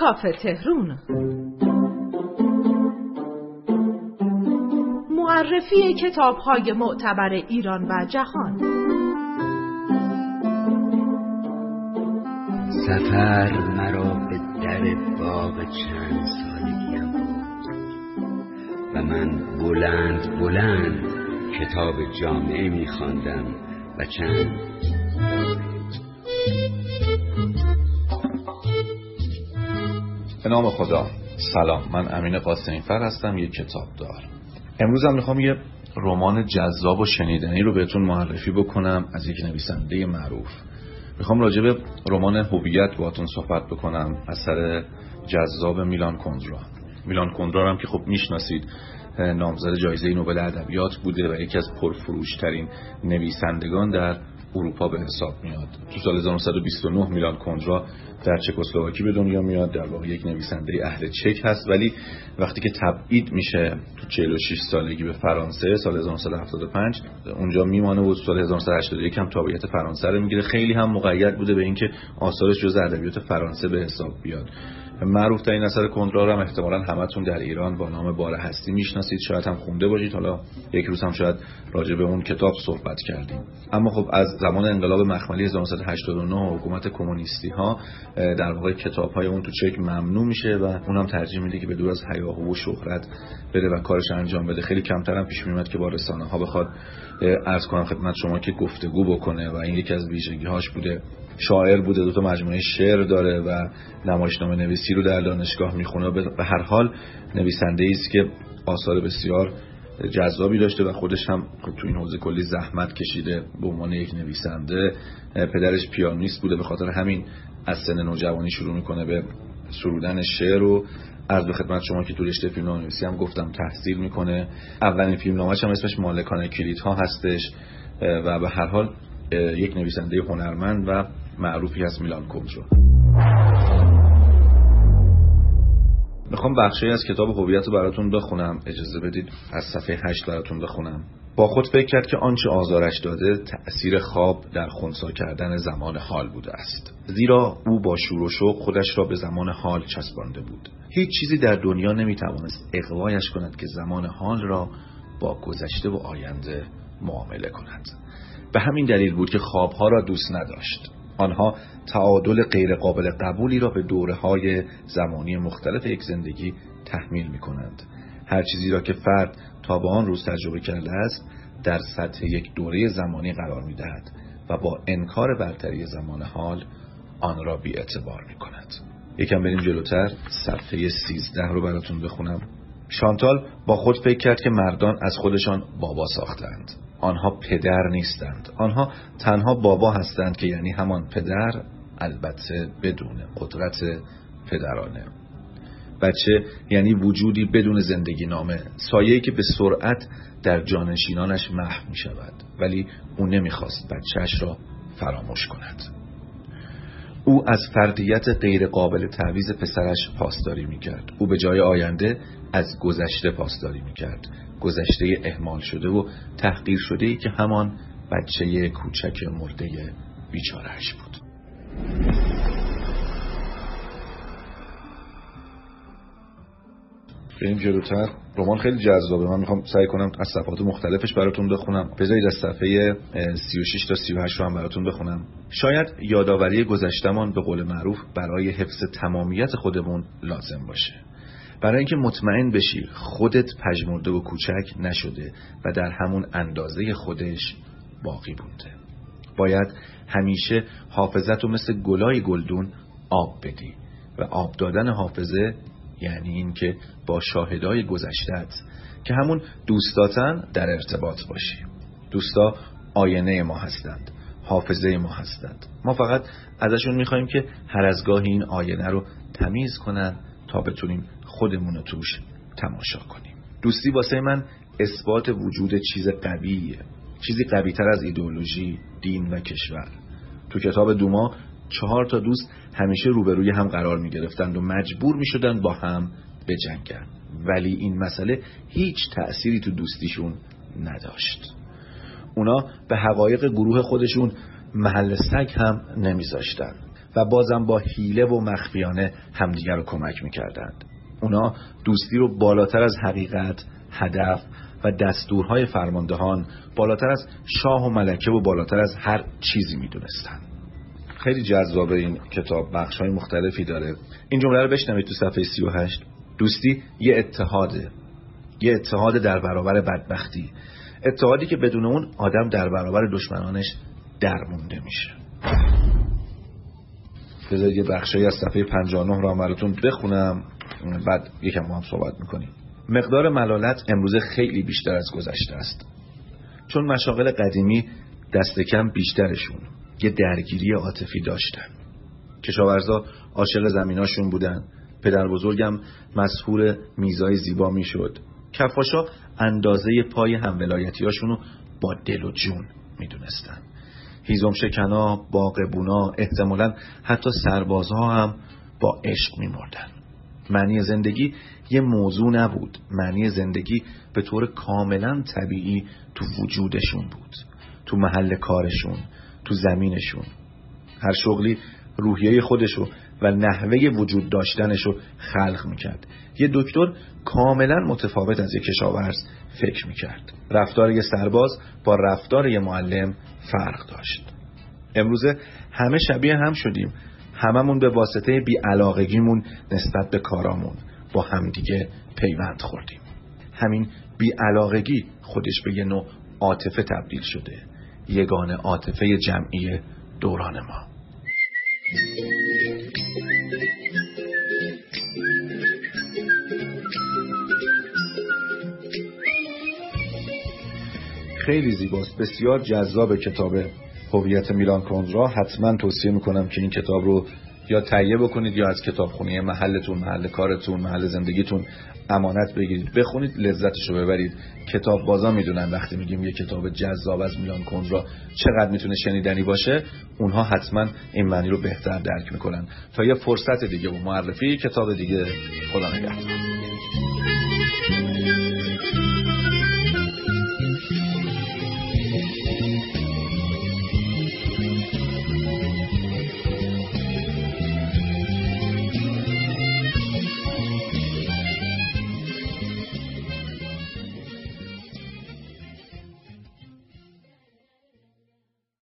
کافه تهرون. معرفی کتاب های معتبر ایران و جهان. سفر مرا به در باغ چند سالگیم و من بلند بلند کتاب جامعه میخواندم و چند نام خدا. سلام. من امین قاسمی فر هستم یک کتاب دار امروز هم می‌خوام یه رمان جذاب و شنیدنی رو بهتون معرفی بکنم از یک نویسنده معروف. می‌خوام راجع به رمان هویت باهاتون صحبت بکنم اثر جذاب میلان کندرا. میلان کندرا هم که خب می‌شناسید نامزد جایزه نوبل ادبیات بوده و یکی از پرفروشترین نویسندگان در اروپا به حساب میاد. تو سال 1929 میلان کندرا در چکسلواکی به دنیا میاد. در واقع یک نویسنده اهل چک هست. ولی وقتی که تبعید میشه تو 46 سالگی به فرانسه سال 1975 اونجا میمانه و سال 1981 هم تابعیت فرانسه رو می‌گیره. خیلی هم مقید بوده به اینکه آثارش جز ادبیات فرانسه به حساب بیاد. معروف ترین اثر کندرا هم احتمالا همتون در ایران با نام بار هستی می‌شناسید. شاید هم خونده باشید. حالا یک روز هم شاید راجع به اون کتاب صحبت کردیم. اما خب از زمان انقلاب مخملی 1989 حکومت کمونیستی ها در واقع کتاب های اون تو چک ممنوع میشه و اونم ترجیح میده که به دور از هیاهو و شهرت بره و کارش انجام بده. خیلی کمتر هم پیش میومد که با رسانه ها بخواد عرض کنم خدمت شما که گفتگو بکنه و این یکی از ویژگی هاش بوده. شاعر بوده دو تا مجموعه شعر داره و نمایشنامه نویسی رو در دانشگاه می‌خونه. به هر حال نویسنده است که آثار بسیار جذابی داشته و خودش هم تو این حوزه کلی زحمت کشیده به عنوان یک نویسنده. پدرش پیانیست بوده به خاطر همین از سن نوجوانی شروع می‌کنه به سرودن شعر و از به خدمت شما که تو رشته فیلم نویسی هم گفتم تحصیل می‌کنه. اولین فیلم نامش هم اسمش مالکان کلیدها هستش. و به هر حال یک نویسنده هنرمند و معروفی هست میلان کندرو می‌خوام بخشی از کتاب هویت رو براتون بخونم. اجازه بدید از صفحه 8 براتون بخونم. با خود فکر کرد که آنچه آزارش داده تأثیر خواب در خونسا کردن زمان حال بوده است. زیرا او با شور و شوق خودش را به زمان حال چسبانده بود. هیچ چیزی در دنیا نمی‌توانست اقوایش کند که زمان حال را با گذشته و آینده معامله کند. به همین دلیل بود که خوابها را دوست نداشت. آنها تعادل غیرقابل قبولی را به دوره های زمانی مختلف یک زندگی تحمیل می کنند هر چیزی را که فرد تا به آن روز تجربه کرده است در سطح یک دوره زمانی قرار می دهد و با انکار برتری زمان حال آن را بی اعتبار می کند یکم بریم جلوتر صفحه 13 رو براتون بخونم. شانتال با خود فکر کرد که مردان از خودشان بابا ساختند. آنها پدر نیستند. آنها تنها بابا هستند که یعنی همان پدر البته بدون قدرت پدرانه. بچه یعنی وجودی بدون زندگی نامه. سایه‌ای که به سرعت در جانشینانش محو می شود ولی او نمی‌خواست بچهش را فراموش کند. او از فردیت غیر قابل تعویز پسرش پاسداری می کرد او به جای آینده از گذشته پاسداری می کرد گذشته اهمال شده و تحقیر شده ای که همان بچه کوچک مرده بیچارهش بود. بریم جلوتر. رمان خیلی جذابه. من می‌خوام سعی کنم از صفحات مختلفش براتون بخونم. بذارید از صفحه 36 تا 38 رو هم براتون بخونم. شاید یادآوری گذشتمان به قول معروف برای حفظ تمامیت خودمون لازم باشه. برای اینکه مطمئن بشی خودت پژمرده و کوچک نشده و در همون اندازه خودش باقی بونده باید همیشه حافظت رو مثل گلای گلدون آب بدی و آب دادن حافظه یعنی اینکه با شاهدای گذشتت که همون دوستاتن در ارتباط باشی. دوستا آینه ما هستند حافظه ما هستند. ما فقط ازشون می‌خوایم که هر از گاهی این آینه رو تمیز کنن تا بتونیم خودمون رو توش تماشا کنیم. دوستی واسه من اثبات وجود چیز قویه. چیزی قوی تر از ایدئولوژی دین و کشور. تو کتاب دوما چهار تا دوست همیشه روبروی هم قرار می گرفتند و مجبور می شدند با هم بجنگن ولی این مسئله هیچ تأثیری تو دوستیشون نداشت. اونا به حقایق گروه خودشون محل سگ هم نمیذاشتن و بازم با حیله و مخفیانه همدیگر رو کمک می‌کردند. اونا دوستی رو بالاتر از حقیقت، هدف و دستورهای فرماندهان بالاتر از شاه و ملکه و بالاتر از هر چیزی می‌دونستند. خیلی جذابه این کتاب بخش های مختلفی داره. این جمله رو بشنوید تو صفحه 38 دوستی یه اتحاده یه اتحاد در برابر بدبختی. اتحادی که بدون اون آدم در برابر دشمنانش درمونده میشه. بذارید یه بخشی از صفحه 59 را براتون بخونم. بعد یکم ما هم صحبت می‌کنیم. مقدار ملالت امروز خیلی بیشتر از گذشته است. چون مشاغل قدیمی دست کم بیشترشون. یه درگیری عاطفی داشتن. کشاورزا عاشق زمیناشون بودن. پدر بزرگم مسهور میزای زیبا می‌شد. کفاشا اندازه پای همولایتیاشونو با دل و جون می‌دونستن. هیزم شکنا باقبونا احتمالا حتی سربازها هم با عشق میمردن. معنی زندگی یه موضوع نبود. معنی زندگی به طور کاملا طبیعی تو وجودشون بود. تو محل کارشون تو زمینشون. هر شغلی روحیه خودشو و نحوه وجود داشتنشو خلق می‌کرد. یه دکتر کاملا متفاوت از یه کشاورز فکر می‌کرد. رفتار یه سرباز با رفتار یه معلم فرق داشت. امروزه همه شبیه هم شدیم. هممون به واسطه بیعلاقگیمون نسبت به کارامون با همدیگه پیوند خوردیم. همین بیعلاقگی خودش به یه نوع عاطفه تبدیل شده. یگان عاطفه جمعی دوران ما. خیلی زیباست. بسیار جذاب کتاب هویت میلان کندرا. حتما توصیه می‌کنم که این کتاب رو یا تهیه بکنید یا از کتابخونه محلتون محل کارتون محل زندگیتون امانت بگیرید. بخونید لذتش رو ببرید. کتاب بازا می‌دونن وقتی میگیم یه کتاب جذاب از میلان کندرا چقدر می‌تونه شنیدنی باشه اونها حتما این معنی رو بهتر درک می‌کنن. تا یه فرصت دیگه و معرفی کتاب دیگه. خدا نگهدار.